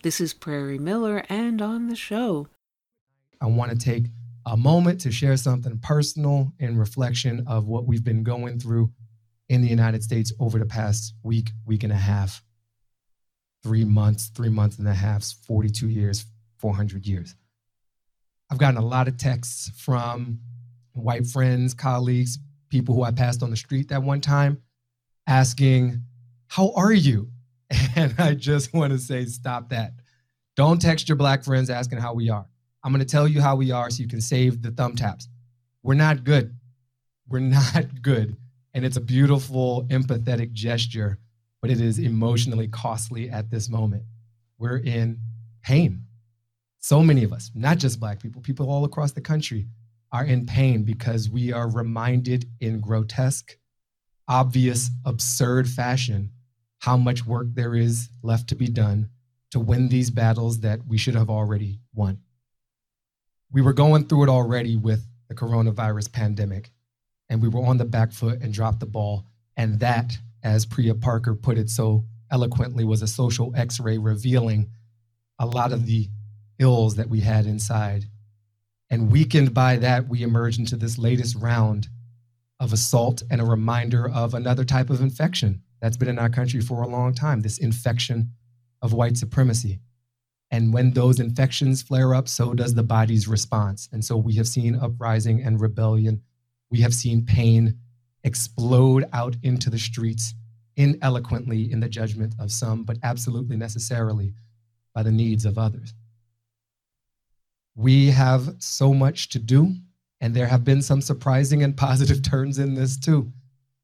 This is Prairie Miller, and on the show. I want to take a moment to share something personal in reflection of what we've been going through in the United States over the past week, week and a half, three months, three months and a half, 42 years, 400 years. I've gotten a lot of texts from white friends, colleagues, people who I passed on the street that one time asking, How are you? And I just want to say, stop that. Don't text your black friends asking how we are. I'm going to tell you how we are so you can save the thumb taps. We're not good. We're not good. And it's a beautiful, empathetic gesture, but it is emotionally costly at this moment. We're in pain. So many of us, not just Black people, people all across the country are in pain because we are reminded in grotesque, obvious, absurd fashion how much work there is left to be done to win these battles that we should have already won. We were going through it already with the coronavirus pandemic, and we were on the back foot and dropped the ball. And that, as Priya Parker put it so eloquently, was a social x ray revealing a lot of the ills that we had inside. And weakened by that, we emerged into this latest round of assault and a reminder of another type of infection that's been in our country for a long time this infection of white supremacy. And when those infections flare up, so does the body's response. And so we have seen uprising and rebellion. We have seen pain explode out into the streets ineloquently in the judgment of some, but absolutely necessarily by the needs of others. We have so much to do, and there have been some surprising and positive turns in this too.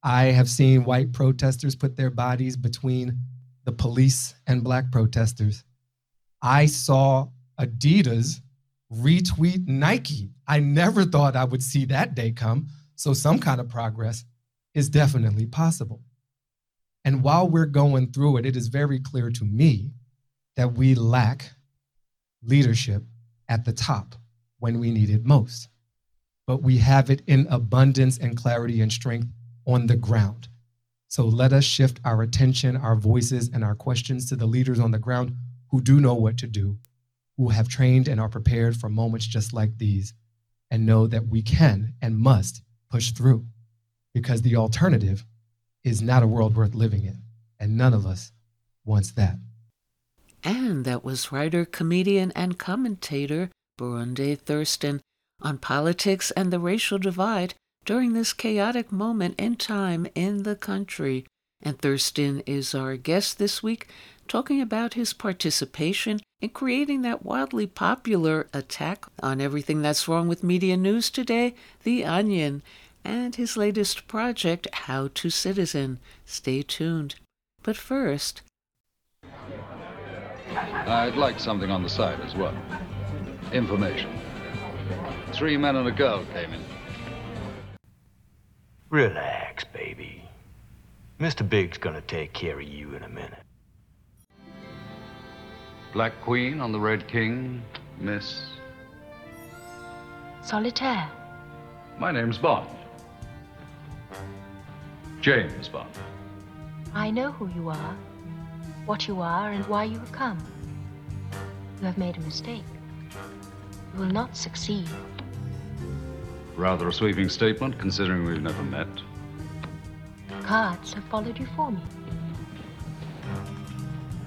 I have seen white protesters put their bodies between the police and black protesters. I saw Adidas retweet Nike. I never thought I would see that day come. So, some kind of progress is definitely possible. And while we're going through it, it is very clear to me that we lack leadership at the top when we need it most. But we have it in abundance and clarity and strength on the ground. So let us shift our attention, our voices, and our questions to the leaders on the ground who do know what to do, who have trained and are prepared for moments just like these, and know that we can and must push through because the alternative is not a world worth living in, and none of us wants that. And that was writer, comedian, and commentator Baratunde Thurston on politics and the racial divide during this chaotic moment in time in the country. And Thurston is our guest this week, talking about his participation in creating that wildly popular attack on everything that's wrong with media news today, The Onion, and his latest project, How to Citizen. Stay tuned. But first, I'd like something on the side as well. Information. Three men and a girl came in. Relax, baby. Mr. Big's gonna take care of you in a minute. Black Queen on the Red King, Miss. Solitaire. My name's Bond. James Bond. I know who you are, what you are, and why you have come. You have made a mistake. You will not succeed. Rather a sweeping statement, considering we've never met. Cards have followed you for me.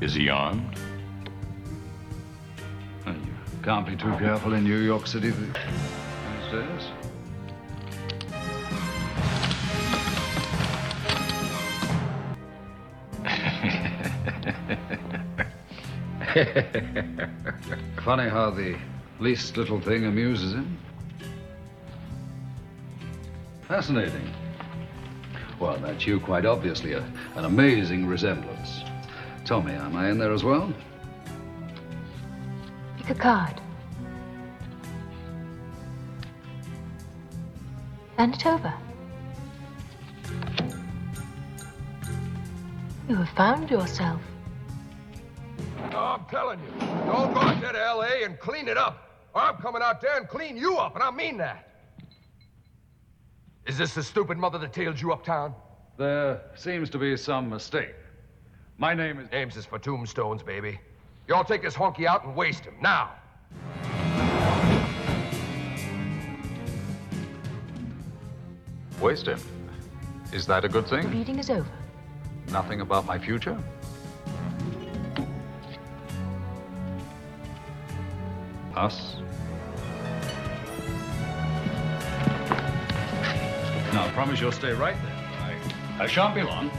Is he armed? Well, you can't be too careful in New York City these days. Funny how the least little thing amuses him. Fascinating. Well, that's you, quite obviously. A, an amazing resemblance. Tell me, am I in there as well? Pick a card. Hand it over. You have found yourself. I'm telling you, don't go out there to L.A. and clean it up. I'm coming out there and clean you up, and I mean that. Is this the stupid mother that tailed you uptown? There seems to be some mistake. My name is. Ames is for tombstones, baby. You all take this honky out and waste him, now. Waste him. Is that a good thing? The thing? reading is over. Nothing about my future? Us? Now, promise you'll stay right there. I, I shan't be long.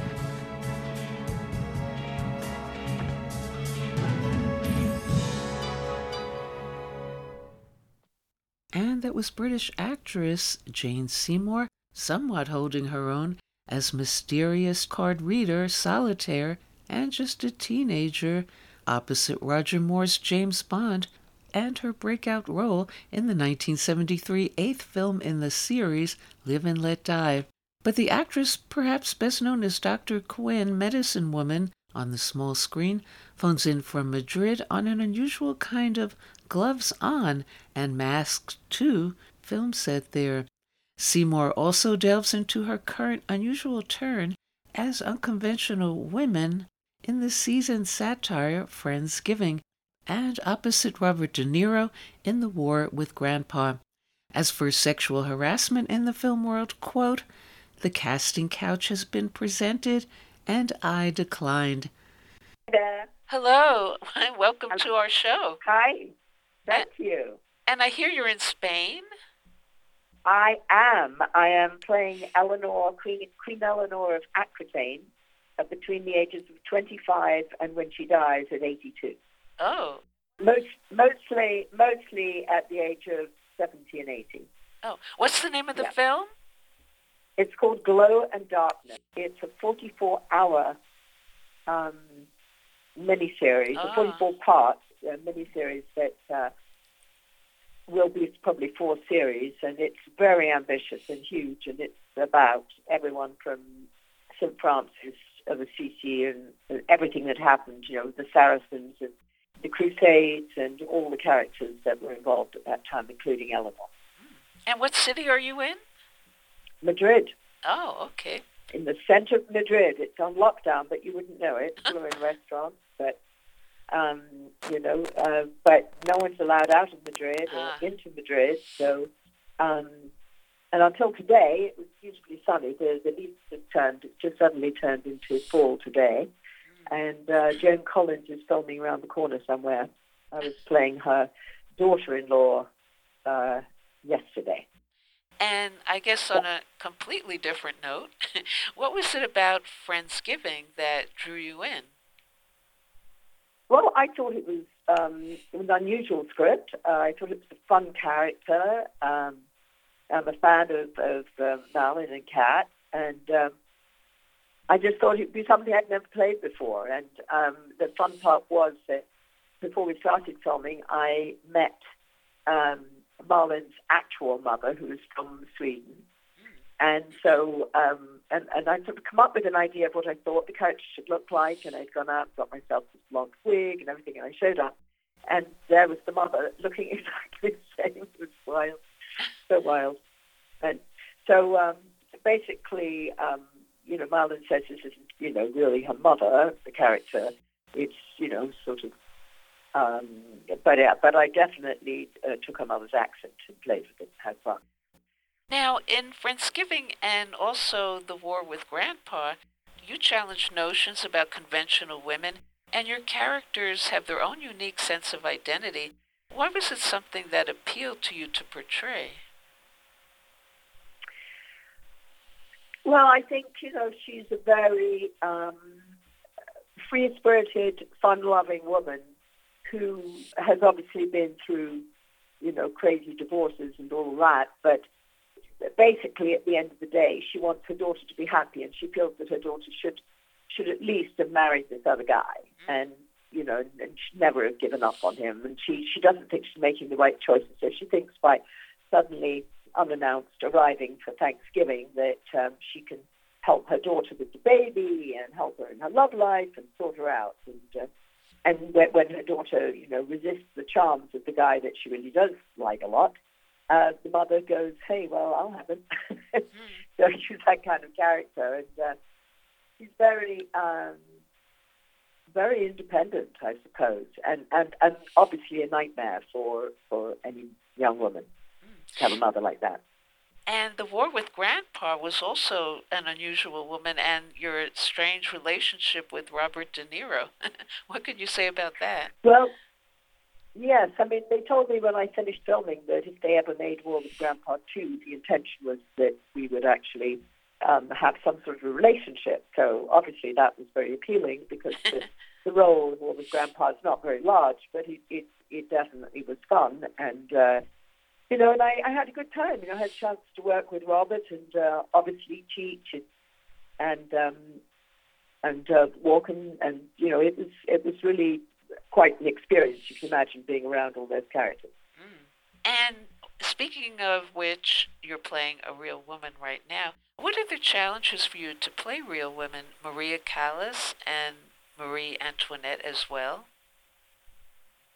And that was British actress Jane Seymour, somewhat holding her own as mysterious card reader Solitaire and just a teenager opposite Roger Moore's James Bond and her breakout role in the 1973 eighth film in the series Live and Let Die. But the actress, perhaps best known as Dr. Quinn, medicine woman, on the small screen, phones in from Madrid on an unusual kind of gloves on and masked too film set there. Seymour also delves into her current unusual turn as unconventional women in the season satire Friendsgiving and opposite Robert De Niro in The War with Grandpa. As for sexual harassment in the film world, quote, the casting couch has been presented and I declined. there. Hello, welcome to our show. Hi. Thank you. And I hear you're in Spain. I am. I am playing Eleanor, Queen, Queen Eleanor of Aquitaine, uh, between the ages of 25 and when she dies at 82. Oh, Most, mostly, mostly at the age of 70 and 80. oh, what's the name of the Yeah. film? It's called Glow and Darkness. It's a 44-hour um, miniseries, Ah. a 44-part uh, miniseries that uh, will be probably four series, and it's very ambitious and huge, and it's about everyone from St. Francis of Assisi and, and everything that happened, you know, the Saracens and the Crusades and all the characters that were involved at that time, including Eleanor. And what city are you in? Madrid. Oh, okay. in the center of Madrid. It's on lockdown, but you wouldn't know it. We're in restaurants, but um, you know, uh, but no one's allowed out of Madrid or Ah. into Madrid. So, um, and until today, it was beautifully sunny. The the leaves just turned, it just suddenly turned into fall today. And uh, Joan Collins is filming around the corner somewhere. I was playing her daughter-in-law uh, yesterday. And I guess on a completely different note, what was it about Friendsgiving that drew you in? Well, I thought it was um, it was an unusual script. Uh, I thought it was a fun character. Um, I'm a fan of, of um, Malin and Kat, and um, I just thought it'd be something I'd never played before. And um, the fun part was that before we started filming, I met um, Malin's actual mother, who was from Sweden. And so, um, and, and I sort of come up with an idea of what I thought the character should look like, and I'd gone out, got myself this blonde wig and everything, and I showed up, and there was the mother looking exactly the same. It was wild, so wild. And so, um, basically, um, you know, Malin says this isn't, you know, really her mother, the character. It's, you know, sort of um, but uh, but I definitely uh, took her mother's accent and played with it, had fun. Now, in Friendsgiving and also The War with Grandpa, you challenge notions about conventional women, and your characters have their own unique sense of identity. Why was it something that appealed to you to portray? Well, I think you know she's a very um, free-spirited, fun-loving woman who has obviously been through, you know, crazy divorces and all that. But basically, at the end of the day, she wants her daughter to be happy, and she feels that her daughter should should at least have married this other guy, and you know, and should never have given up on him. And she she doesn't think she's making the right choices, so she thinks by suddenly unannounced arriving for Thanksgiving that um, she can help her daughter with the baby and help her in her love life and sort her out. And uh, and when, when her daughter, you know, resists the charms of the guy that she really does like a lot, uh, the mother goes, "Hey, well, I'll have him." so she's that kind of character, and uh, she's very, um, very independent, I suppose, and, and, and obviously a nightmare for, for any young woman to have a mother like that. And the war with Grandpa was also an unusual woman, and your strange relationship with Robert De Niro. what could you say about that? Well, yes. I mean, they told me when I finished filming that if they ever made War with Grandpa 2, the intention was that we would actually um, have some sort of a relationship. So obviously that was very appealing because the, the role of War with Grandpa is not very large, but it, it, it definitely was fun. And, uh, you know, and I, I had a good time. You know, I had a chance to work with Robert and uh, obviously Cheech and and um, and uh, Walken, and you know, it was it was really quite an experience. You can imagine being around all those characters. Mm. And speaking of which, you're playing a real woman right now. What are the challenges for you to play real women, Maria Callas and Marie Antoinette as well?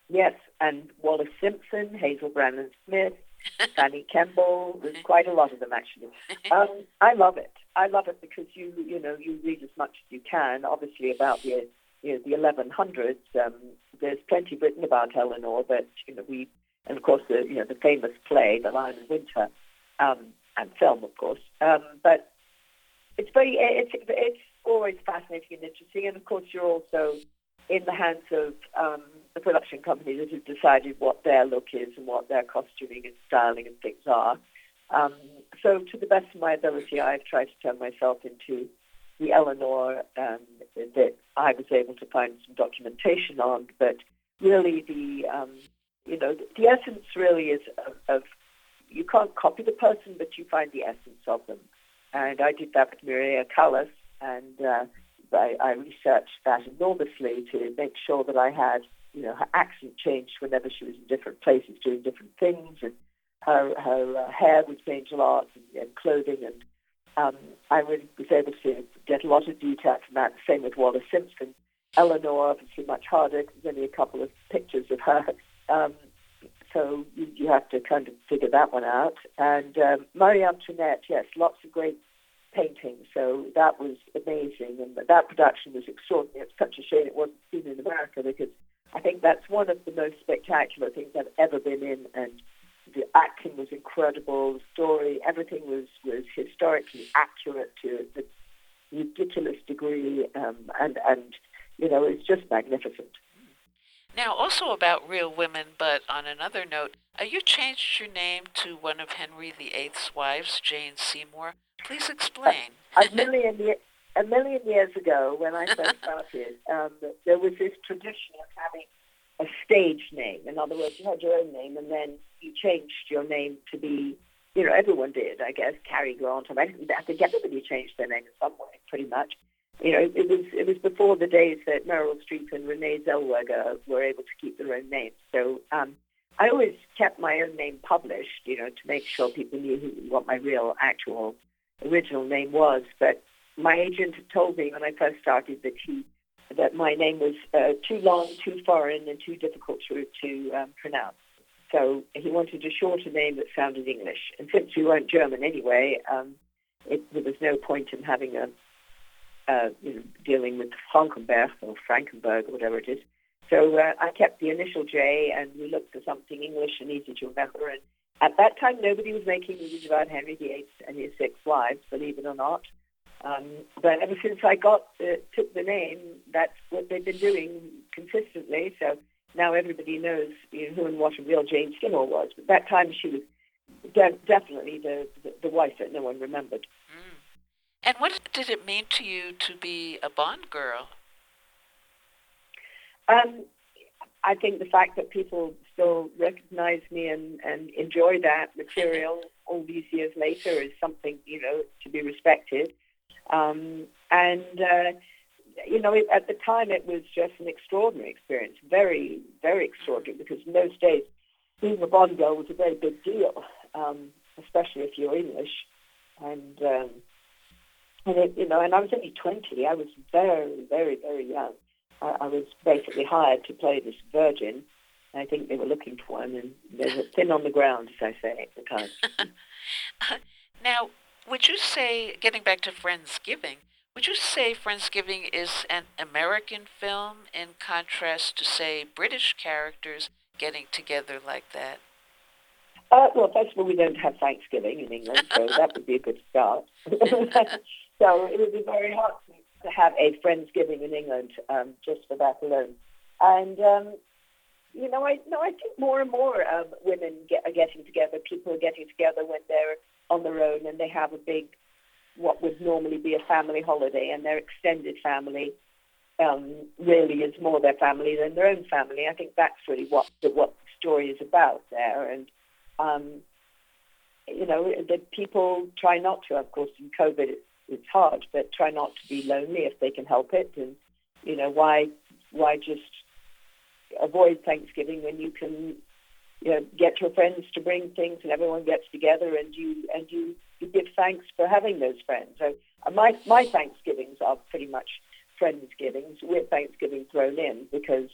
Yes, and Wallis Simpson, Hazel Brannon Smith, Fanny Kemble. There's quite a lot of them actually. Um, I love it. I love it because you you know you read as much as you can, obviously about the you know the 1100s. Um, there's plenty written about Eleanor, but you know we and of course the you know the famous play, The Lion in Winter, um, and film of course. Um, but it's very it's it's always fascinating and interesting, and of course you're also in the hands of um, the production company that has decided what their look is and what their costuming and styling and things are. Um, so, to the best of my ability, I've tried to turn myself into the Eleanor um, that I was able to find some documentation on. But really, the um, you know the essence really is of, of you can't copy the person, but you find the essence of them. And I did that with Maria Callas, and uh, I, I researched that enormously to make sure that I had you know, her accent changed whenever she was in different places doing different things, and her her uh, hair would change a lot, and, and clothing, and um, I really was able to get a lot of detail from that. Same with Wallis Simpson. Eleanor, obviously much harder. There's only a couple of pictures of her. Um, so you, you have to kind of figure that one out. And um, Marie Antoinette, yes, lots of great paintings. So that was amazing. And that production was extraordinary. It's such a shame it wasn't seen in America because I think that's one of the most spectacular things I've ever been in, and the acting was incredible. The story, everything was was historically accurate to the ridiculous degree, um, and and you know it's just magnificent. Now, also about real women, but on another note, uh, you changed your name to one of Henry VIII's wives, Jane Seymour. Please explain. A, a million a million years ago, when I first started, um, there was this tradition of having a stage name. In other words, you had your own name, and then you changed your name to be, you know, everyone did, I guess, Cary Grant. I, mean, I think everybody changed their name in some way, pretty much. You know, it was it was before the days that Meryl Streep and Renee Zellweger were able to keep their own names. So um, I always kept my own name published, you know, to make sure people knew who, what my real, actual, original name was. But my agent had told me when I first started that he that my name was uh, too long, too foreign, and too difficult to, to um, pronounce. So he wanted a shorter name that sounded English. And since we weren't German anyway, um, it, there was no point in having a, uh, you know, dealing with Frankenberg or Frankenberg or whatever it is. So uh, I kept the initial J, and we looked for something English and easy to remember. And at that time, nobody was making movies about Henry VIII and his six wives, believe it or not. Um, but ever since I got the, took the name, that's what they've been doing consistently. So now everybody knows you know, who and what a real Jane Seymour was. But that time she was de- definitely the, the, the wife that no one remembered. Mm. And what did it mean to you to be a Bond girl? Um, I think the fact that people still recognize me and, and enjoy that material all these years later is something, you know, to be respected. Um, and, uh, you know, it, at the time it was just an extraordinary experience, very, very extraordinary, because in those days, being a Bond girl was a very big deal, um, especially if you're English. And, um, and it, you know, and I was only 20. I was very, very, very young. I, I was basically hired to play this virgin. I think they were looking for one, and they were thin on the ground, as I say at the time. now, would you say, getting back to Friendsgiving, Would you say Friendsgiving is an American film in contrast to, say, British characters getting together like that? Uh, well, first of all, we don't have Thanksgiving in England, so that would be a good start. so it would be very hard to have a Friendsgiving in England um, just for that alone. And um, you know, I no, I think more and more um, women get, are getting together. People are getting together when they're on their own and they have a big, what would normally be a family holiday, and their extended family um, really is more their family than their own family. I think that's really what the, what the story is about there, and um, you know, that people try not to. Of course, in COVID, it's hard, but try not to be lonely if they can help it, and you know, why why just avoid Thanksgiving when you can you know, get your friends to bring things and everyone gets together and you and you, you give thanks for having those friends. So uh, my my Thanksgivings are pretty much Friendsgivings with Thanksgiving thrown in because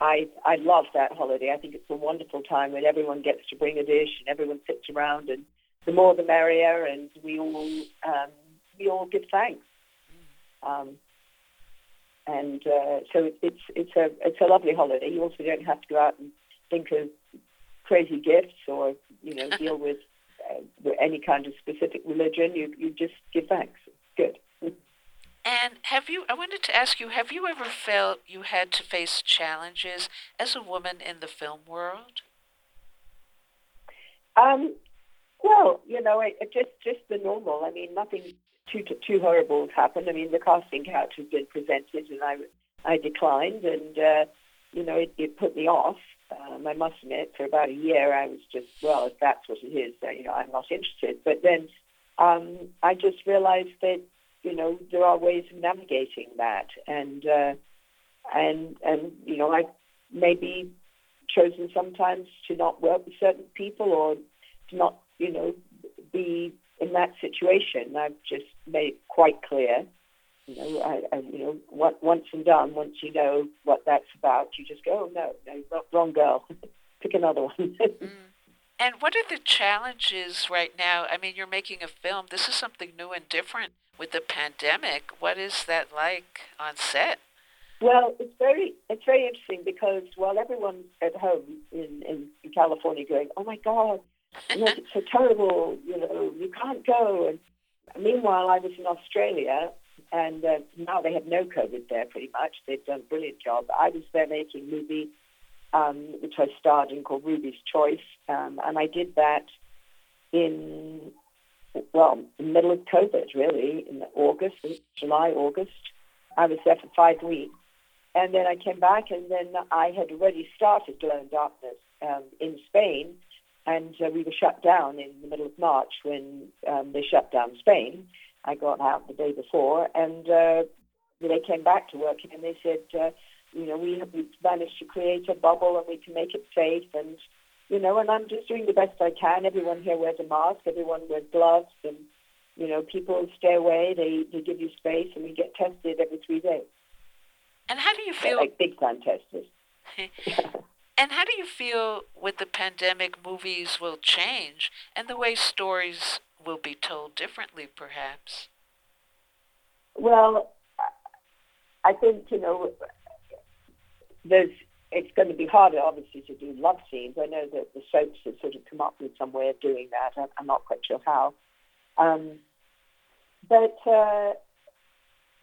I I love that holiday. I think it's a wonderful time when everyone gets to bring a dish and everyone sits around and the more the merrier and we all um, we all give thanks. Um, and uh, so it's it's a it's a lovely holiday. You also don't have to go out and think of crazy gifts or you know deal with, uh, with any kind of specific religion. You you just give thanks. Good. And have you? I wanted to ask you: Have you ever felt you had to face challenges as a woman in the film world? Um, well, you know, it, it just just the normal. I mean, nothing too too horrible has happened. I mean, the casting couch has been presented, and I I declined, and uh, you know, it, it put me off. Um, I must admit, for about a year, I was just, well, if that's what it is, you know, I'm not interested. But then um, I just realized that, you know, there are ways of navigating that, and uh, and and you know, I maybe chosen sometimes to not work with certain people or to not, you know, be in that situation. I've just made it quite clear you know, I, I, you know, once and done, once you know what that's about, you just go, oh, no, no, wrong girl. Pick another one. mm. And what are the challenges right now? I mean, you're making a film. This is something new and different with the pandemic. What is that like on set? Well, it's very it's very interesting because while everyone's at home in, in, in California going, oh my God, know, it's so terrible, you know, you can't go. And meanwhile, I was in Australia and uh, now they have no COVID there pretty much. They've done a brilliant job. I was there making a movie, um, which I starred in called Ruby's Choice, um, and I did that in, well, the middle of COVID, really, in August, July, August. I was there for five weeks. And then I came back, and then I had already started Glow in Darkness um, in Spain, and uh, we were shut down in the middle of March when um, they shut down Spain. I got out the day before, and uh, they came back to work and they said, uh, you know, we have managed to create a bubble and we can make it safe, and you know, and I'm just doing the best I can. Everyone here wears a mask, everyone wears gloves, and you know, people stay away. They they give you space, and we get tested every three days. And how do you feel? like big time testers. and how do you feel with the pandemic? Movies will change, and the way stories will be told differently, perhaps? Well, I think, you know, there's, it's going to be harder, obviously, to do love scenes. I know that the soaps have sort of come up with some way of doing that. I'm, not quite sure how. Um, but uh,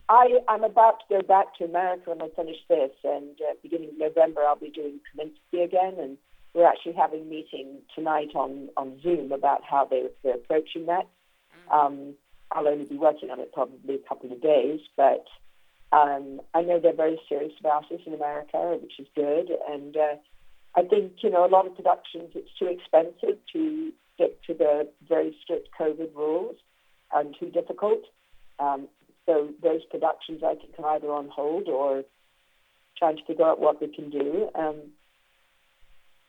I, I'm about to go back to America when I finish this, and uh, beginning of November, I'll be doing Kominsky again, and we're actually having a meeting tonight on, on Zoom about how they, they're approaching that. Mm. Um, I'll only be working on it probably a couple of days, but um, I know they're very serious about it in America, which is good. And uh, I think, you know, a lot of productions, it's too expensive to stick to the very strict COVID rules and too difficult. Um, so those productions I think are either on hold or trying to figure out what they can do. Um,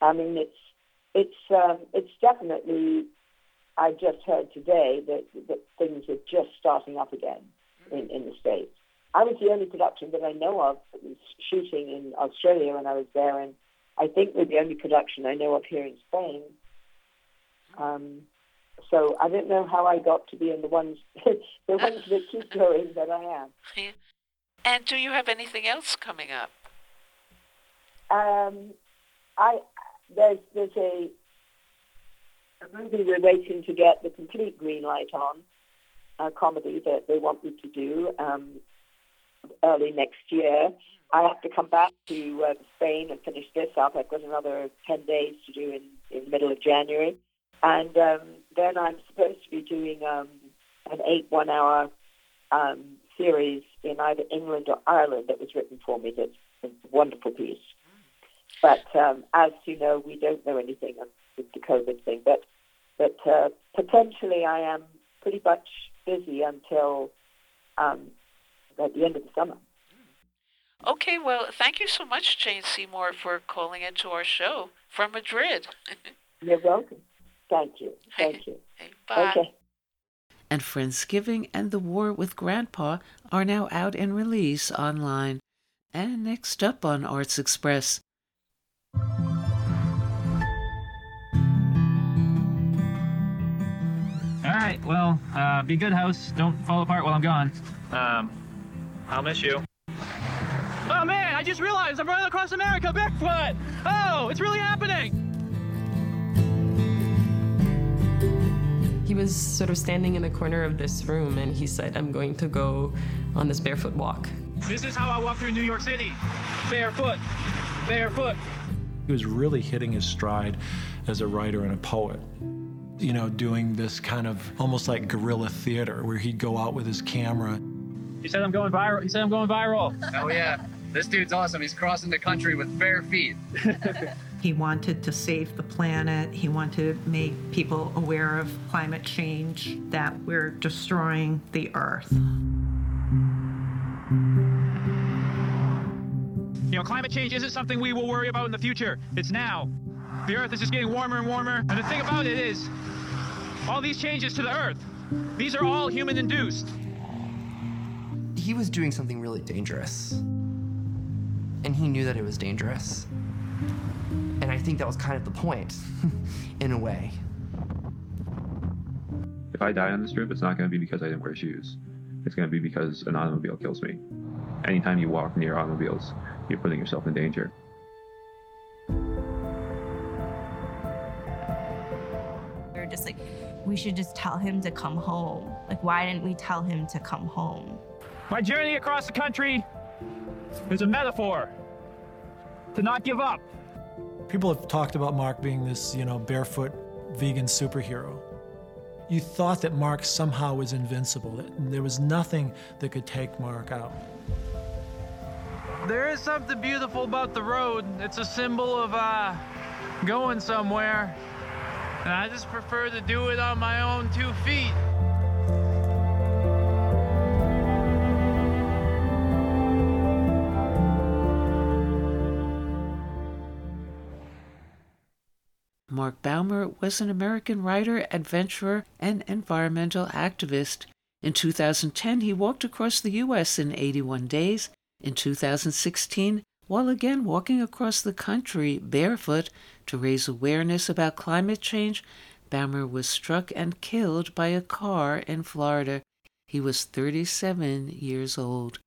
I mean, it's it's um, it's definitely. I just heard today that that things are just starting up again in, in the states. I was the only production that I know of that was shooting in Australia when I was there, and I think we're the only production I know of here in Spain. Um, so I don't know how I got to be in the ones the ones that keep going, that I am. And do you have anything else coming up? Um, I there's there's a a movie we're waiting to get the complete green light on, a comedy that they want me to do um, early next year. I have to come back to uh, Spain and finish this up. I've got another 10 days to do in, in the middle of January. And um, then I'm supposed to be doing um, an eight one-hour um, series in either England or Ireland that was written for me. That's a wonderful piece. But um, as you know, we don't know anything with the COVID thing. But but uh, potentially, I am pretty much busy until um, at the end of the summer. Okay, well, thank you so much, Jane Seymour, for calling into our show from Madrid. You're welcome. Thank you. Thank you. Bye. Okay. And Friendsgiving and The War with Grandpa are now out in release online. And next up on Arts Express. All right, well, uh, be good, house. Don't fall apart while I'm gone. Um, I'll miss you. Oh man, I just realized I'm running across America barefoot. Oh, it's really happening. He was sort of standing in the corner of this room and he said, I'm going to go on this barefoot walk. This is how I walk through New York City. Barefoot. Barefoot. He was really hitting his stride as a writer and a poet. You know, doing this kind of almost like guerrilla theater where he'd go out with his camera. He said I'm going viral. He said I'm going viral. Oh yeah, this dude's awesome. He's crossing the country with bare feet. He wanted to save the planet. He wanted to make people aware of climate change, that we're destroying the earth. You know, climate change isn't something we will worry about in the future. It's now. The earth is just getting warmer and warmer. And the thing about it is, all these changes to the earth, these are all human induced. He was doing something really dangerous. And he knew that it was dangerous. And I think that was kind of the point, in a way. If I die on this trip, it's not going to be because I didn't wear shoes. It's going to be because an automobile kills me. Anytime you walk near automobiles, you're putting yourself in danger. We were just like, we should just tell him to come home. Like, why didn't we tell him to come home? My journey across the country is a metaphor to not give up. People have talked about Mark being this, you know, barefoot vegan superhero. You thought that Mark somehow was invincible, that there was nothing that could take Mark out. There is something beautiful about the road. It's a symbol of uh, going somewhere. And I just prefer to do it on my own two feet. Mark Baumer was an American writer, adventurer, and environmental activist. In 2010, he walked across the U.S. in 81 days. In 2016, while again walking across the country barefoot to raise awareness about climate change, Baumer was struck and killed by a car in Florida. He was 37 years old.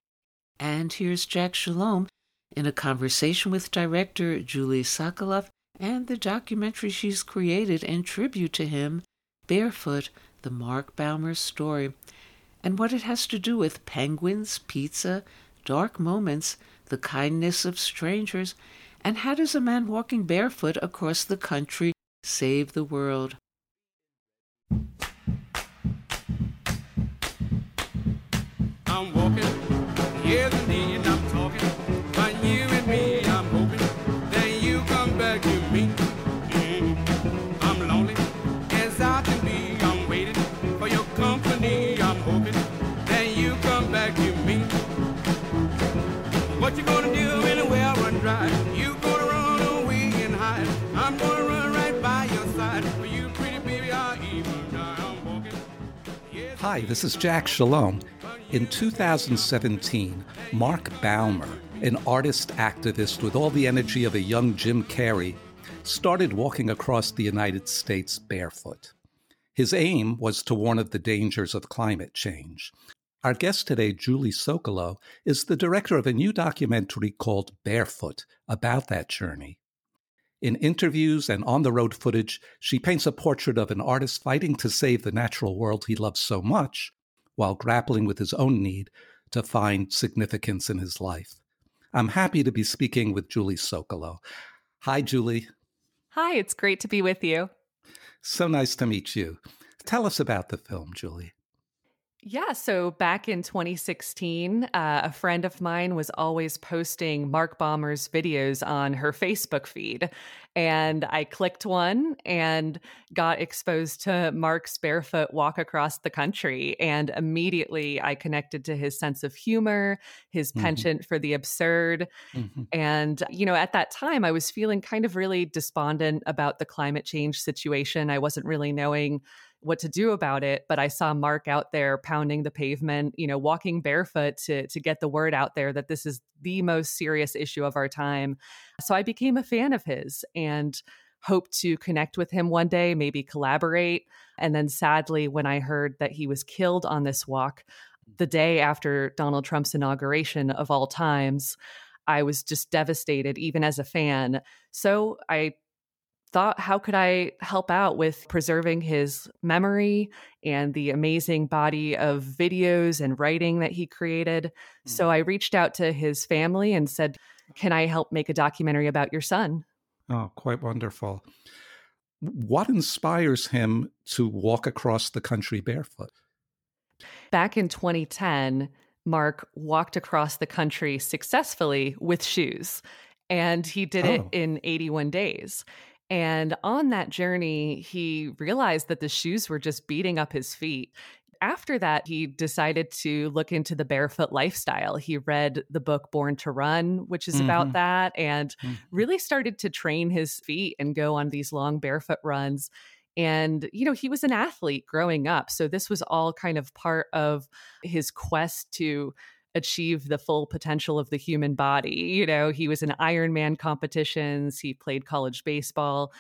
And here's Jack Shalom in a conversation with director Julie Sokolow and the documentary she's created in tribute to him, Barefoot, the Mark Baumer story, and what it has to do with penguins, pizza, dark moments, the kindness of strangers, and how does a man walking barefoot across the country save the world? I'm walking, yes Hi, this is Jack Shalom. In 2017, Mark Baumer, an artist activist with all the energy of a young Jim Carrey, started walking across the United States barefoot. His aim was to warn of the dangers of climate change. Our guest today, Julie Sokolow, is the director of a new documentary called Barefoot about that journey. In interviews and on the road footage, she paints a portrait of an artist fighting to save the natural world he loves so much while grappling with his own need to find significance in his life. I'm happy to be speaking with Julie Sokolow. Hi, Julie. Hi, it's great to be with you. So nice to meet you. Tell us about the film, Julie. Yeah, so back in 2016, uh, a friend of mine was always posting Mark Baumer's videos on her Facebook feed. And I clicked one and got exposed to Mark's barefoot walk across the country. And immediately I connected to his sense of humor, his Mm-hmm. penchant for the absurd. And, you know, at that time, I was feeling kind of really despondent about the climate change situation. I wasn't really knowing what to do about it but i saw mark out there pounding the pavement you know walking barefoot to to get the word out there that this is the most serious issue of our time. So i became a fan of his and hoped to connect with him one day maybe collaborate. And then sadly when i heard that he was killed on this walk the day after donald trump's inauguration of all times i was just devastated even as a fan. So i thought how could i help out with preserving his memory and the amazing body of videos and writing that he created hmm. so i reached out to his family and said can i help make a documentary about your son Oh, quite wonderful. What inspires him to walk across the country barefoot? back in 2010 mark walked across the country successfully with shoes and he did it Oh. in 81 days and on that journey he realized that the shoes were just beating up his feet after that he decided to look into the barefoot lifestyle he read the book born to run which is about Mhm. that and Mhm. really started to train his feet and go on these long barefoot runs and, you know, he was an athlete growing up. So this was all kind of part of his quest to achieve the full potential of the human body. You know, he was in Ironman competitions, he played college baseball.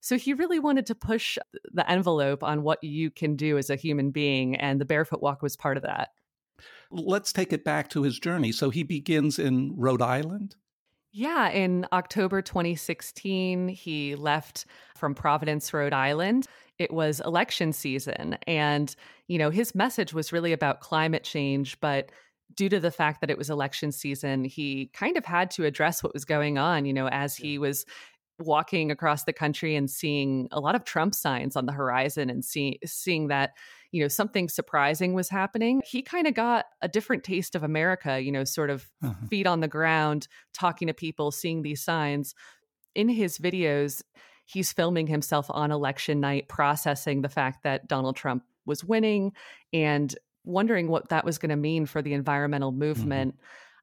So he really wanted to push the envelope on what you can do as a human being. And the barefoot walk was part of that. Let's take it back to his journey. So he begins in Rhode Island. Yeah, in October 2016, he left from Providence, Rhode Island. It was election season. And, you know, his message was really about climate change. But due to the fact that it was election season, he kind of had to address what was going on, you know, as he was walking across the country and seeing a lot of Trump signs on the horizon and see, seeing that, you know, something surprising was happening. He kind of got a different taste of America, you know, sort of uh-huh. feet on the ground, talking to people, seeing these signs. In his videos, he's filming himself on election night, processing the fact that Donald Trump was winning and wondering what that was going to mean for the environmental mm-hmm. movement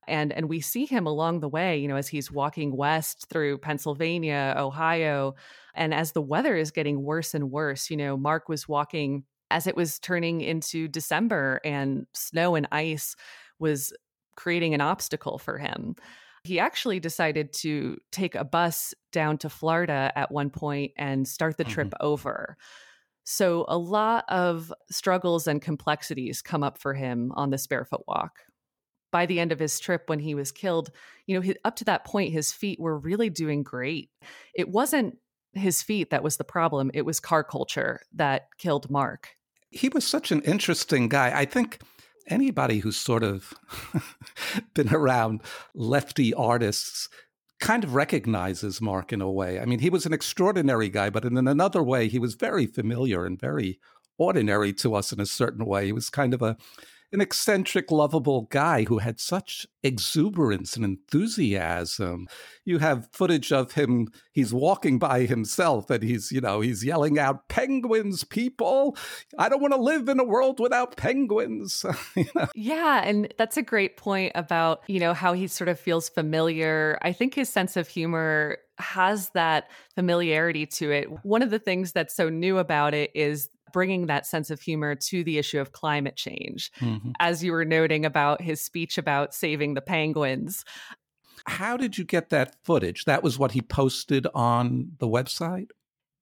and and we see him along the way you know as he's walking west through Pennsylvania Ohio and as the weather is getting worse and worse you know Mark was walking as it was turning into December and snow and ice was creating an obstacle for him he actually decided to take a bus down to Florida at one point and start the trip mm-hmm. over so a lot of struggles and complexities come up for him on this barefoot walk. By the end of his trip when he was killed you know hi- up to that point his feet were really doing great. It wasn't his feet that was the problem it was car culture that killed mark. He was such an interesting guy. I think anybody who's sort of been around lefty artists kind of recognizes Mark in a way. I mean, he was an extraordinary guy, but in another way, he was very familiar and very ordinary to us in a certain way. He was kind of a an eccentric, lovable guy who had such exuberance and enthusiasm. You have footage of him, he's walking by himself and he's, you know, he's yelling out, Penguins, people! I don't want to live in a world without penguins. You know? Yeah, and that's a great point about, you know, how he sort of feels familiar. I think his sense of humor has that familiarity to it. One of the things that's so new about it is bringing that sense of humor to the issue of climate change. Mhm. As you were noting about his speech about saving the penguins. How did you get that footage? That was what he posted on the website?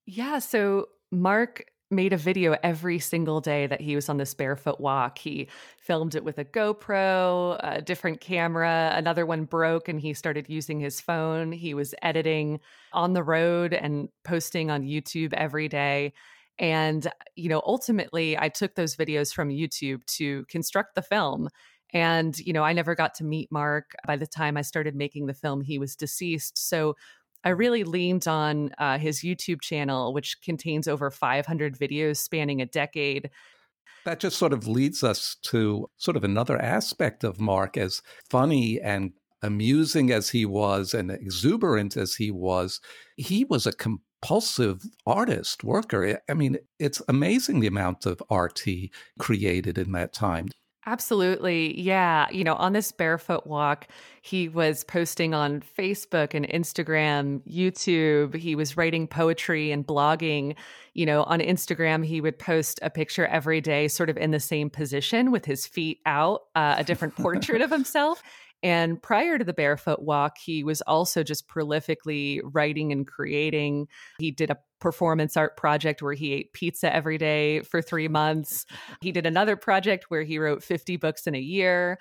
Yeah, so Mark made a video every single day that he was on this barefoot walk. He filmed it with a GoPro, a different camera. Another one broke and he started using his phone. He was editing on the road and posting on YouTube every day. And, you know, ultimately, I took those videos from YouTube to construct the film. And, you know, I never got to meet Mark. By the time I started making the film, he was deceased. So I really leaned on uh, his YouTube channel, which contains over 500 videos spanning a decade. That just sort of leads us to sort of another aspect of Mark, as funny and amusing as he was and exuberant as he was, he was a compulsive artist, worker. I mean, it's amazing the amount of art he created in that time. Absolutely. Yeah. You know, on this barefoot walk, he was posting on Facebook and Instagram, YouTube. He was writing poetry and blogging. You know, on Instagram, he would post a picture every day, sort of in the same position with his feet out, uh, a different portrait of himself. And prior to the barefoot walk, he was also just prolifically writing and creating. He did a performance art project where he ate pizza every day for three months. He did another project where he wrote 50 books in a year.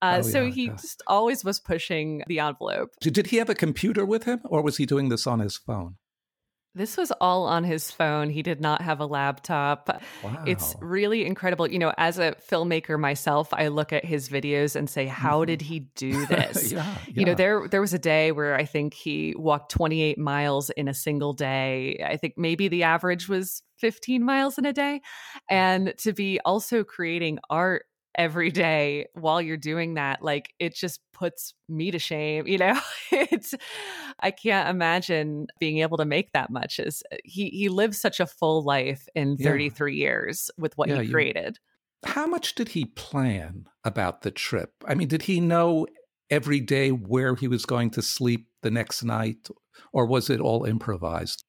Uh, oh, so yeah, he yeah. just always was pushing the envelope. Did he have a computer with him or was he doing this on his phone? This was all on his phone. He did not have a laptop. Wow. It's really incredible. You know, as a filmmaker myself, I look at his videos and say, how mm-hmm. did he do this? yeah, yeah. You know, there there was a day where I think he walked 28 miles in a single day. I think maybe the average was 15 miles in a day. And to be also creating art every day while you're doing that like it just puts me to shame you know? It's i can't imagine being able to make that much as uh, he he lived such a full life in 33 yeah. years with what yeah, he created. You, how much did he plan about the trip? I mean did he know every day where he was going to sleep the next night or was it all improvised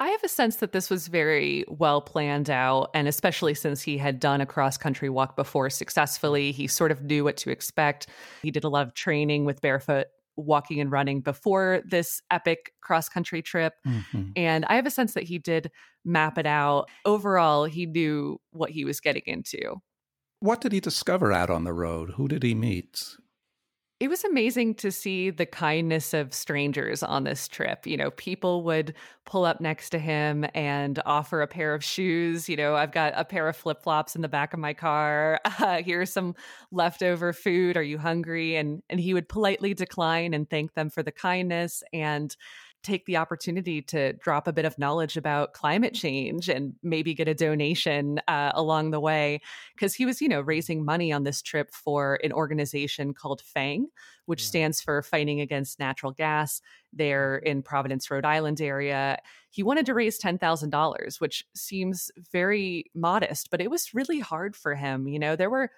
I have a sense that this was very well planned out. And especially since he had done a cross country walk before successfully, he sort of knew what to expect. He did a lot of training with barefoot walking and running before this epic cross country trip. Mm-hmm. And I have a sense that he did map it out. Overall, he knew what he was getting into. What did he discover out on the road? Who did he meet? It was amazing to see the kindness of strangers on this trip. You know, people would pull up next to him and offer a pair of shoes. You know, I've got a pair of flip flops in the back of my car. Uh, here's some leftover food. Are you hungry? And and he would politely decline and thank them for the kindness and take the opportunity to drop a bit of knowledge about climate change and maybe get a donation uh, along the way. Because he was, you know, raising money on this trip for an organization called FANG, which yeah. stands for Fighting Against Natural Gas. There in Providence, Rhode Island area. He wanted to raise $10,000, which seems very modest, but it was really hard for him. You know, there were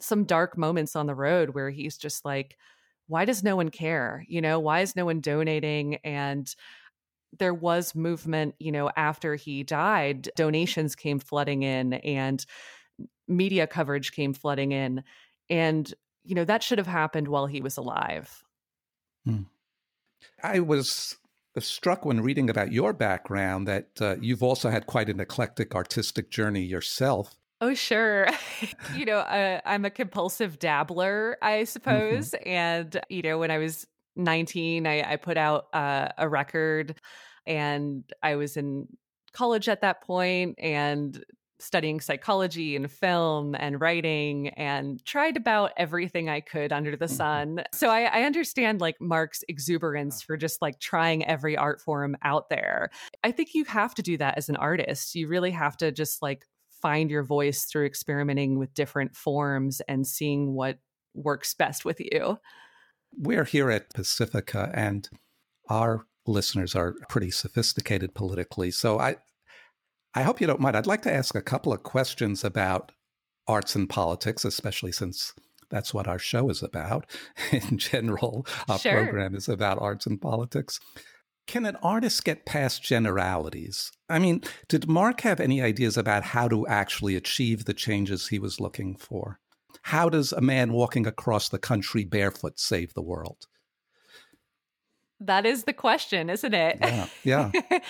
some dark moments on the road where he's just like, why does no one care? You know, why is no one donating? And there was movement, you know, after he died, donations came flooding in and media coverage came flooding in. And, you know, that should have happened while he was alive. Hmm. I was struck when reading about your background that uh, you've also had quite an eclectic artistic journey yourself. Oh, sure. you know, uh, I'm a compulsive dabbler, I mm-hmm. suppose. Mm-hmm. And, you know, when I was 19, I, I put out uh, a record and I was in college at that point and studying psychology and film and writing and tried about everything I could under the mm-hmm. sun. So I, I, understand like Mark's exuberance for just like trying every art form out there. I think you have to do that as an artist. You really have to just like find your voice through experimenting with different forms and seeing what works best with you. We're here at Pacifica and our listeners are pretty sophisticated politically. So I I hope you don't mind. I'd like to ask a couple of questions about arts and politics, especially since that's what our show is about. In general, our sure. program is about arts and politics. Can an artist get past generalities? I mean, did Mark have any ideas about how to actually achieve the changes he was looking for? How does a man walking across the country barefoot save the world? That is the question, isn't it? Yeah. Yeah.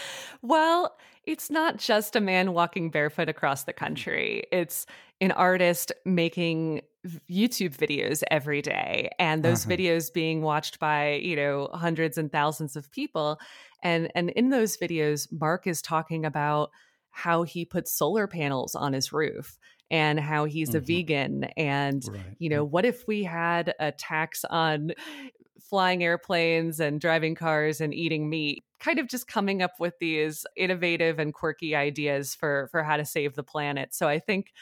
well, it's not just a man walking barefoot across the country. It's an artist making YouTube videos every day and those Uh-huh. videos being watched by, you know, hundreds and thousands of people. And and in those videos Mark is talking about how he puts solar panels on his roof and how he's a vegan and you know what if we had a tax on flying airplanes and driving cars and eating meat kind of just coming up with these innovative and quirky ideas for for how to save the planet. So i think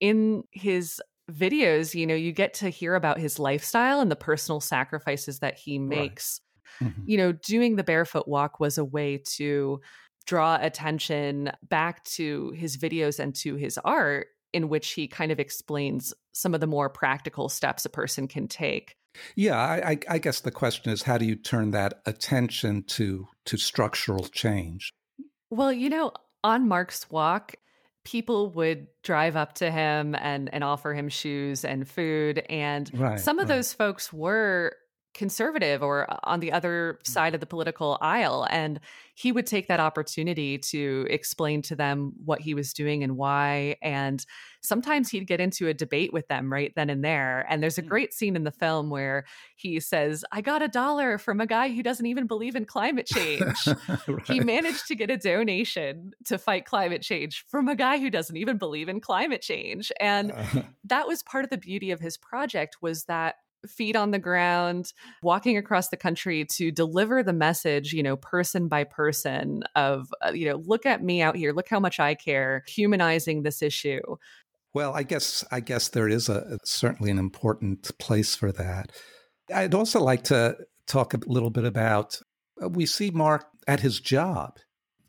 in his videos you know you get to hear about his lifestyle and the personal sacrifices that he makes. Mm-hmm. You know doing the barefoot walk was a way to draw attention back to his videos and to his art in which he kind of explains some of the more practical steps a person can take Yeah, I, I, I guess the question is how do you turn that attention to to structural change? Well, you know, on Mark's walk, people would drive up to him and and offer him shoes and food and Right, some of right. those folks were conservative or uh, on the other mm. side of the political aisle and he would take that opportunity to explain to them what he was doing and why and sometimes he'd get into a debate with them right then and there and there's a mm. great scene in the film where he says i got a dollar from a guy who doesn't even believe in climate change. He managed to get a donation to fight climate change from a guy who doesn't even believe in climate change and uh-huh. that was part of the beauty of his project was that feet on the ground walking across the country to deliver the message you know person by person of uh, you know look at me out here look how much i care humanizing this issue Well, I guess I guess there is a certainly an important place for that. I'd also like to talk a little bit about uh, we see Mark at his job.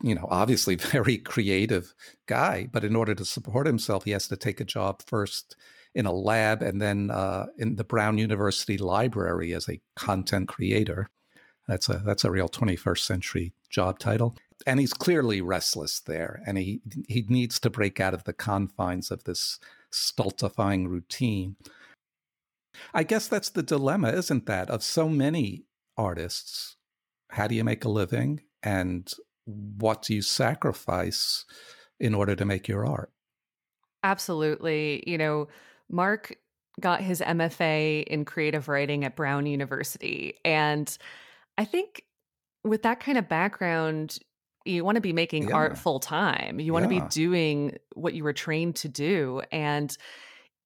You know, obviously very creative guy, but in order to support himself, he has to take a job first in a lab and then uh, in the Brown University Library as a content creator. That's a that's a real 21st century job title. And he's clearly restless there, and he he needs to break out of the confines of this stultifying routine. I guess that's the dilemma, isn't that, of so many artists? How do you make a living, and what do you sacrifice in order to make your art? Absolutely. You know, Mark got his MFA in creative writing at Brown University. And I think with that kind of background, you want to be making Yeah. art full time. You want to be doing what you were trained to do. And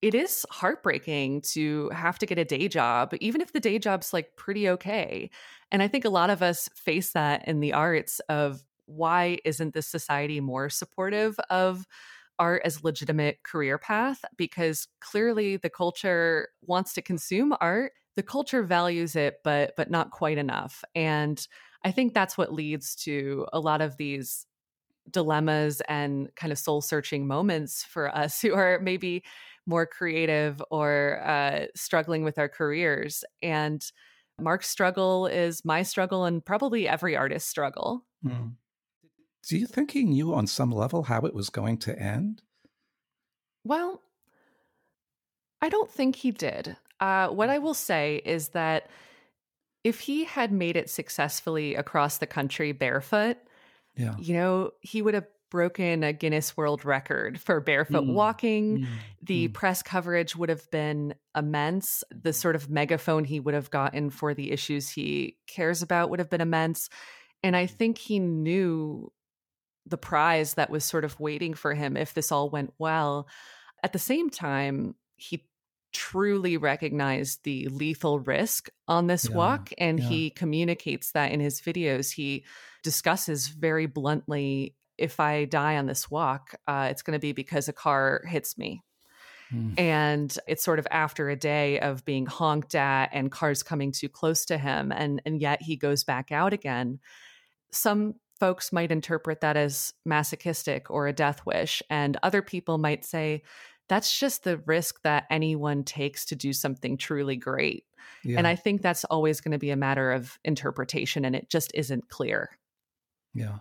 it is heartbreaking to have to get a day job, even if the day job's like pretty okay. And I think a lot of us face that in the arts of why isn't this society more supportive of art as legitimate career path because clearly the culture wants to consume art the culture values it but but not quite enough. And i think that's what leads to a lot of these dilemmas and kind of soul searching moments for us who are maybe more creative or uh, struggling with our careers. And mark's struggle is my struggle and probably every artist's struggle Do you think he knew on some level how it was going to end? Well, I don't think he did. Uh, what I mm. will say is that if he had made it successfully across the country barefoot, Yeah. you know, he would have broken a Guinness World Record for barefoot Mm. walking. Mm. The mm. press coverage would have been immense. The sort of megaphone he would have gotten for the issues he cares about would have been immense. And I think he knew the prize that was sort of waiting for him if this all went well. At the same time, he truly recognized the lethal risk on this Yeah, walk and yeah. he communicates that in his videos. He discusses very bluntly if I die on this walk, uh, it's going to be because a car hits me. And it's sort of after a day of being honked at and cars coming too close to him, and, and yet he goes back out again. Some folks might interpret that as masochistic or a death wish, and other people might say that's just the risk that anyone takes to do something truly great. Yeah. And I think that's always going to be a matter of interpretation, and it just isn't clear. Yeah.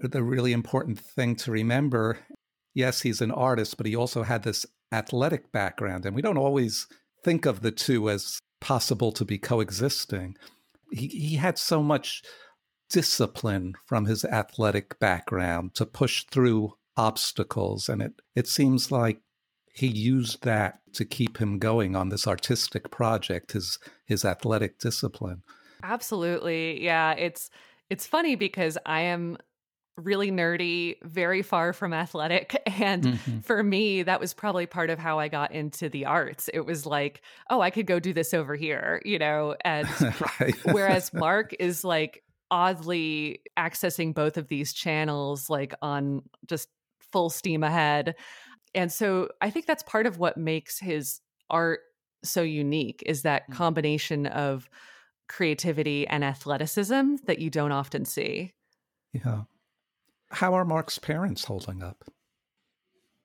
The really important thing to remember yes, he's an artist, but he also had this athletic background. And we don't always think of the two as possible to be coexisting. he, he had so much discipline from his athletic background to push through obstacles. And it, it seems like he used that to keep him going on this artistic project, his his athletic discipline. Absolutely. Yeah. It's it's funny because I am really nerdy, very far from athletic. And mm-hmm. for me, that was probably part of how I got into the arts. It was like, oh, I could go do this over here, you know? And whereas Mark is like oddly accessing both of these channels, like on just full steam ahead. And so I think that's part of what makes his art so unique is that mm. combination of creativity and athleticism that you don't often see. Yeah. How are Mark's parents holding up?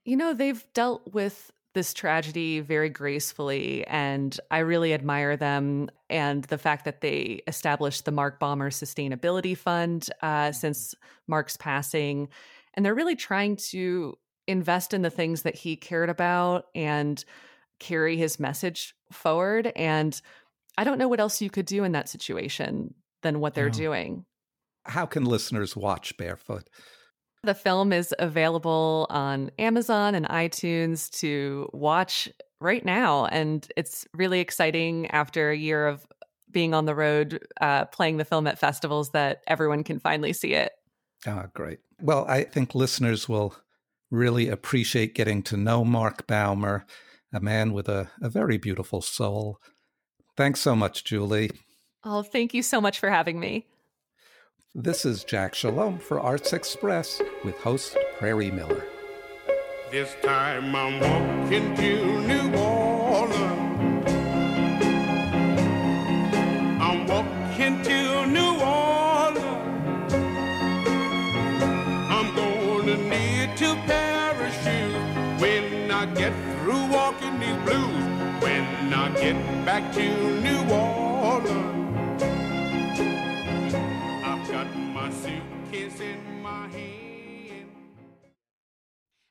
You know, they've dealt with this tragedy very gracefully, and I really admire them and the fact that they established the Mark Baumer Sustainability Fund uh, since Mark's passing. And they're really trying to invest in the things that he cared about and carry his message forward. And I don't know what else you could do in that situation than what they're doing. How can listeners watch Barefoot? The film is available on Amazon and iTunes to watch right now. And it's really exciting after a year of being on the road, uh, playing the film at festivals, that everyone can finally see it. Ah, great. Well, I think listeners will really appreciate getting to know Mark Baumer, a man with a, a very beautiful soul. Thanks so much, Julie. Oh, thank you so much for having me. This is Jack Shalom for Arts Express with host Prairie Miller. This time I'm walking to New Orleans. I'm walking to New Orleans. I'm gonna need to parachute when I get through walking these blues. When I get back to New Orleans.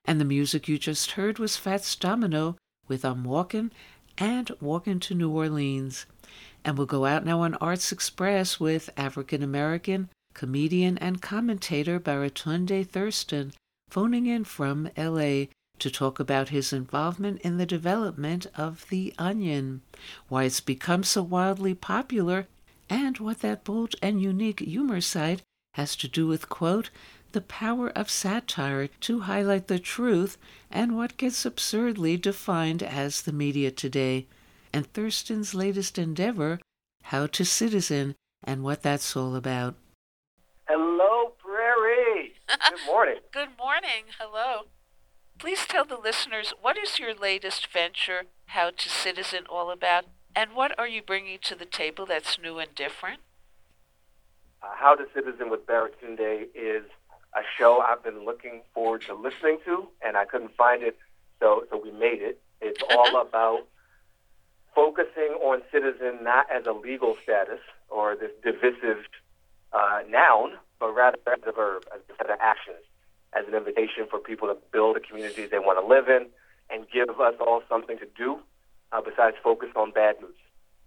And the music you just heard was Fats Domino with I'm Walkin' and Walkin' to New Orleans. And we'll go out now on Arts Express with African American comedian and commentator Baratunde Thurston phoning in from LA to talk about his involvement in the development of The Onion, why it's become so wildly popular, and what that bold and unique humor site has to do with, quote, the power of satire to highlight the truth and what gets absurdly defined as the media today, and Thurston's latest endeavor, How to Citizen, and what that's all about. Hello, Prairie. Good morning. Good morning. Hello. Please tell the listeners what is your latest venture, How to Citizen, all about, and what are you bringing to the table that's new and different? Uh, How to Citizen with Baratunde is a show I've been looking forward to listening to, and I couldn't find it, so so we made it. It's all about focusing on citizen not as a legal status or this divisive uh, noun, but rather as a verb, as a set of actions, as an invitation for people to build a community they want to live in and give us all something to do uh, besides focus on bad news.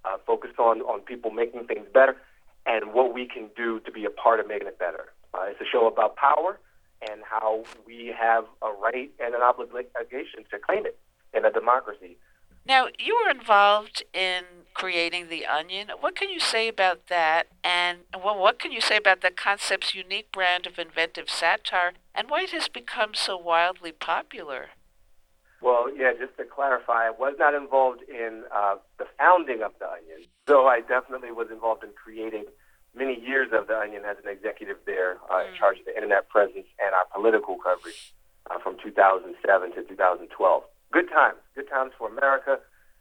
Uh, focus on, on people making things better and what we can do to be a part of making it better. Uh, it's a show about power and how we have a right and an obligation to claim it in a democracy. Now, you were involved in creating The Onion. What can you say about that? And well, what can you say about the concept's unique brand of inventive satire and why it has become so wildly popular? Well, yeah, just to clarify, I was not involved in uh, the founding of The Onion, though I definitely was involved in creating many years of The Onion as an executive there uh, mm. in charge of the internet presence and our political coverage uh, from 2007 to 2012. Good times, good times for America,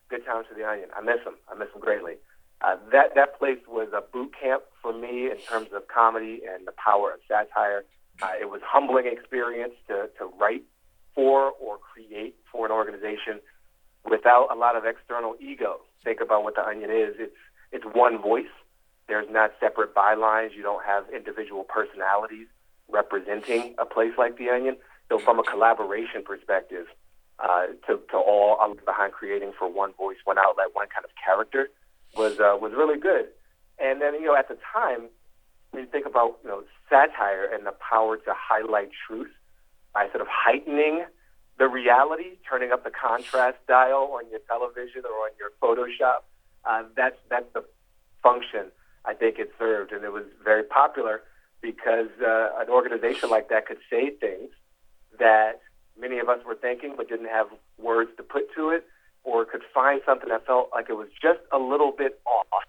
good times for The Onion. I miss them. I miss them greatly. Uh, that that place was a boot camp for me in terms of comedy and the power of satire. Uh, it was humbling experience to to write for or create for an organization without a lot of external ego. Think about what The Onion is. It's it's one voice there's not separate bylines. You don't have individual personalities representing a place like the Onion. So, from a collaboration perspective, uh, to, to all behind creating for one voice, one outlet, one kind of character was uh, was really good. and then, you know, at the time, when you think about, you know, satire and the power to highlight truth by sort of heightening the reality, turning up the contrast dial on your television or on your Photoshop, uh, that's, that's the function I think it served. And it was very popular because uh, an organization like that could say things that many of us were thinking but didn't have words to put to it or could find something that felt like it was just a little bit off.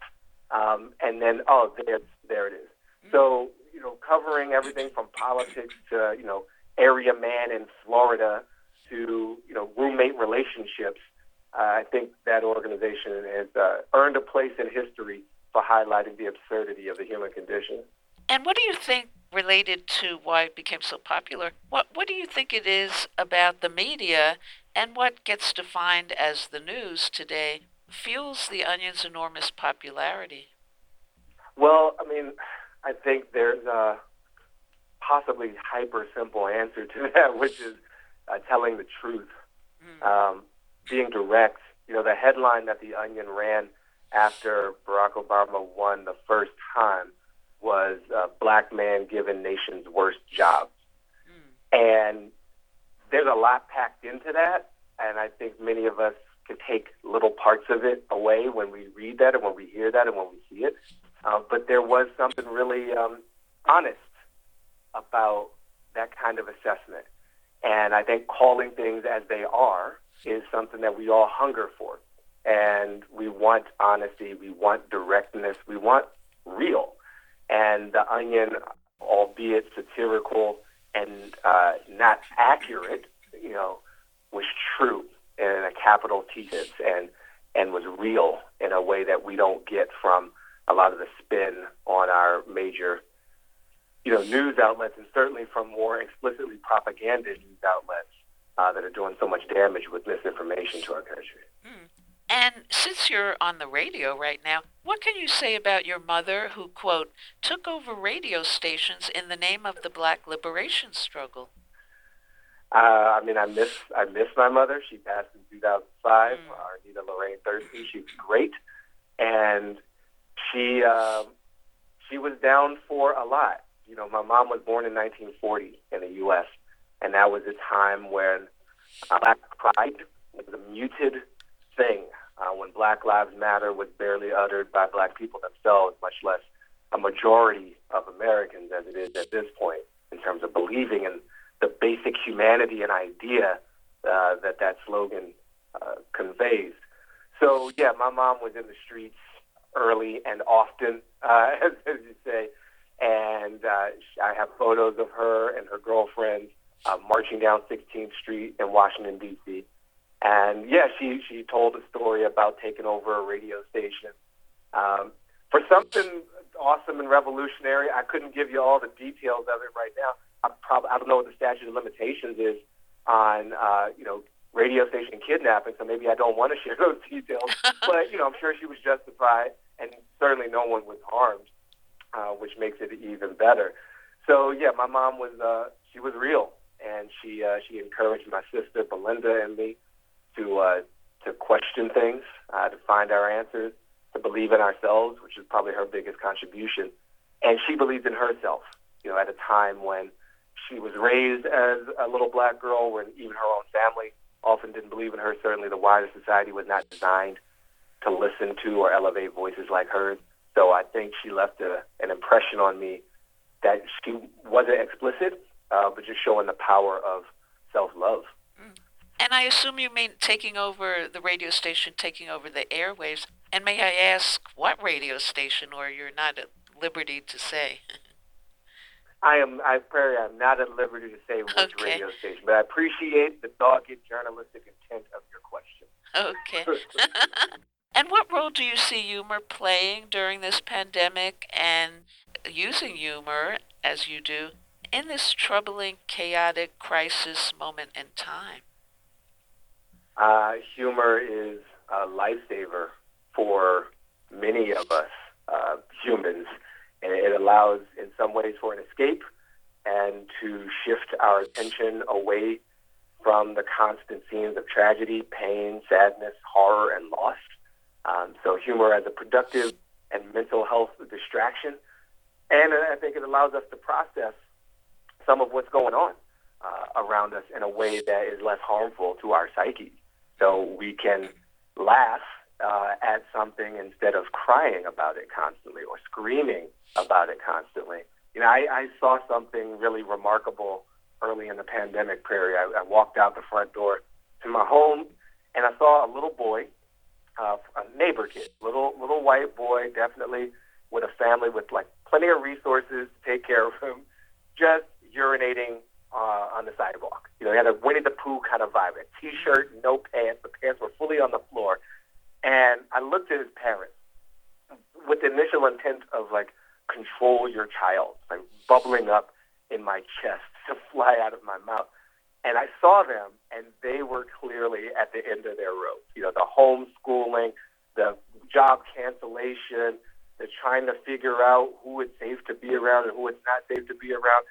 Um, and then, oh, there, there it is. So, you know, covering everything from politics to, you know, area man in Florida to, you know, roommate relationships, uh, I think that organization has uh, earned a place in history for highlighting the absurdity of the human condition. And what do you think related to why it became so popular? What what do you think it is about the media and what gets defined as the news today fuels the Onion's enormous popularity? Well, I mean, I think there's a possibly hyper simple answer to that, which is uh, telling the truth, mm. um, being direct. You know, the headline that the Onion ran after Barack Obama won the first time was uh, "Black Man Given Nation's Worst Jobs," mm. and there's a lot packed into that, and I think many of us can take little parts of it away when we read that and when we hear that and when we see it. Uh, but there was something really um, honest about that kind of assessment. And I think calling things as they are is something that we all hunger for. And we want honesty, we want directness, we want real. And The Onion, albeit satirical and uh, not accurate, you know, was true in a capital T sense and, and was real in a way that we don't get from a lot of the spin on our major you know, news outlets and certainly from more explicitly propaganda news outlets uh, that are doing so much damage with misinformation to our country. Mm. And since you're on the radio right now, what can you say about your mother who, quote, took over radio stations in the name of the black liberation struggle? Uh, I mean, I miss I miss my mother. She passed in 2005. Mm. Uh, Lorraine Thurston. She was great, and she uh, she was down for a lot you know, my mom was born in 1940 in the U.S., and that was a time when uh, black pride was a muted thing, uh, when Black Lives Matter was barely uttered by black people themselves, much less a majority of Americans as it is at this point in terms of believing in the basic humanity and idea uh, that that slogan uh, conveys. So, yeah, my mom was in the streets early and often, uh, as, as you say, and uh, I have photos of her and her girlfriend uh, marching down 16th Street in Washington D.C. And yeah, she she told a story about taking over a radio station um, for something awesome and revolutionary. I couldn't give you all the details of it right now. I probably I don't know what the statute of limitations is on uh, you know radio station kidnapping, so maybe I don't want to share those details. but you know, I'm sure she was justified, and certainly no one was harmed uh, which makes it even better. So yeah, my mom was uh, she was real, and she uh, she encouraged my sister Belinda and me to uh, to question things, uh, to find our answers, to believe in ourselves, which is probably her biggest contribution. And she believed in herself, you know, at a time when she was raised as a little black girl, when even her own family often didn't believe in her. Certainly, the wider society was not designed to listen to or elevate voices like hers. So I think she left a, an impression on me that she wasn't explicit, uh, but just showing the power of self love. And I assume you mean taking over the radio station, taking over the airwaves. And may I ask what radio station, or you're not at liberty to say? I am. I pray I'm not at liberty to say which okay. radio station, but I appreciate the dogged journalistic intent of your question. Okay. And what role do you see humor playing during this pandemic and using humor, as you do, in this troubling, chaotic crisis moment in time? Uh, humor is a lifesaver for many of us uh, humans. And it allows, in some ways, for an escape and to shift our attention away from the constant scenes of tragedy, pain, sadness, horror, and loss um, so humor as a productive and mental health distraction. And I think it allows us to process some of what's going on uh, around us in a way that is less harmful to our psyche. So we can laugh uh, at something instead of crying about it constantly or screaming about it constantly. You know, I, I saw something really remarkable early in the pandemic period. I, I walked out the front door to my home and I saw a little boy, uh, a neighbor kid, little little white boy, definitely with a family with like plenty of resources to take care of him, just urinating uh, on the sidewalk. You know, he had a Winnie the Pooh kind of vibe. A t-shirt, no pants. The pants were fully on the floor. And I looked at his parents with the initial intent of like control your child, like bubbling up in my chest to fly out of my mouth. And I saw them, and they were clearly at the end of their rope. You know, the homeschooling, the job cancellation, the trying to figure out who it's safe to be around and who it's not safe to be around.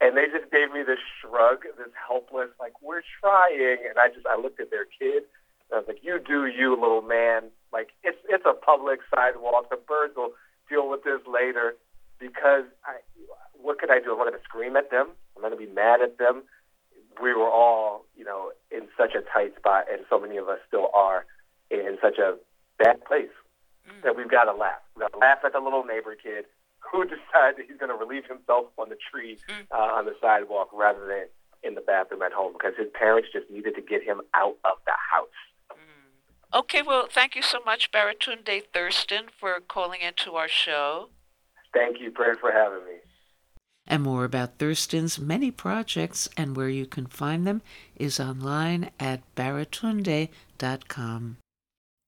And they just gave me this shrug, this helpless, like, we're trying. And I just, I looked at their kid, and I was like, you do you, little man. Like, it's, it's a public sidewalk. The birds will deal with this later because I, what could I do? I'm going to scream at them? I'm going to be mad at them? We were all, you know, in such a tight spot, and so many of us still are in such a bad place mm. that we've got to laugh. We've got to laugh at the little neighbor kid who decided he's going to relieve himself on the tree mm. uh, on the sidewalk rather than in the bathroom at home because his parents just needed to get him out of the house. Mm. Okay, well, thank you so much, Baratunde Thurston, for calling into our show. Thank you, Brent, for having me. And more about Thurston's many projects and where you can find them is online at baratunde.com.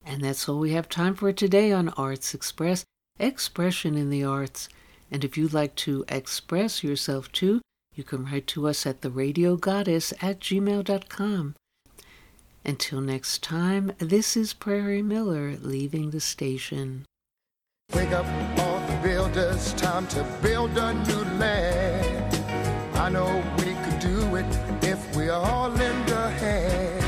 And that's all we have time for today on Arts Express Expression in the Arts. And if you'd like to express yourself too, you can write to us at theradiogoddess at gmail.com. Until next time, this is Prairie Miller leaving the station. Wake up builders, time to build a new land. I know we could do it if we all lend a hand.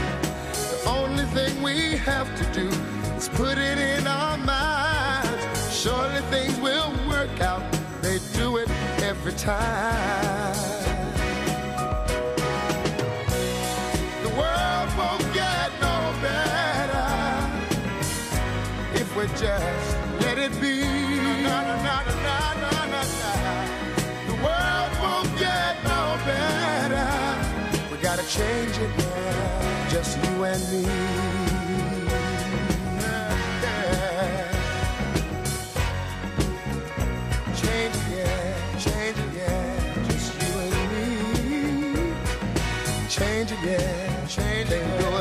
The only thing we have to do is put it in our minds. Surely things will work out, they do it every time. The change it, yeah. Just you and me. Yeah. Change it, yeah. Change it, yeah. Just you and me. Change it, yeah. Change it, alone.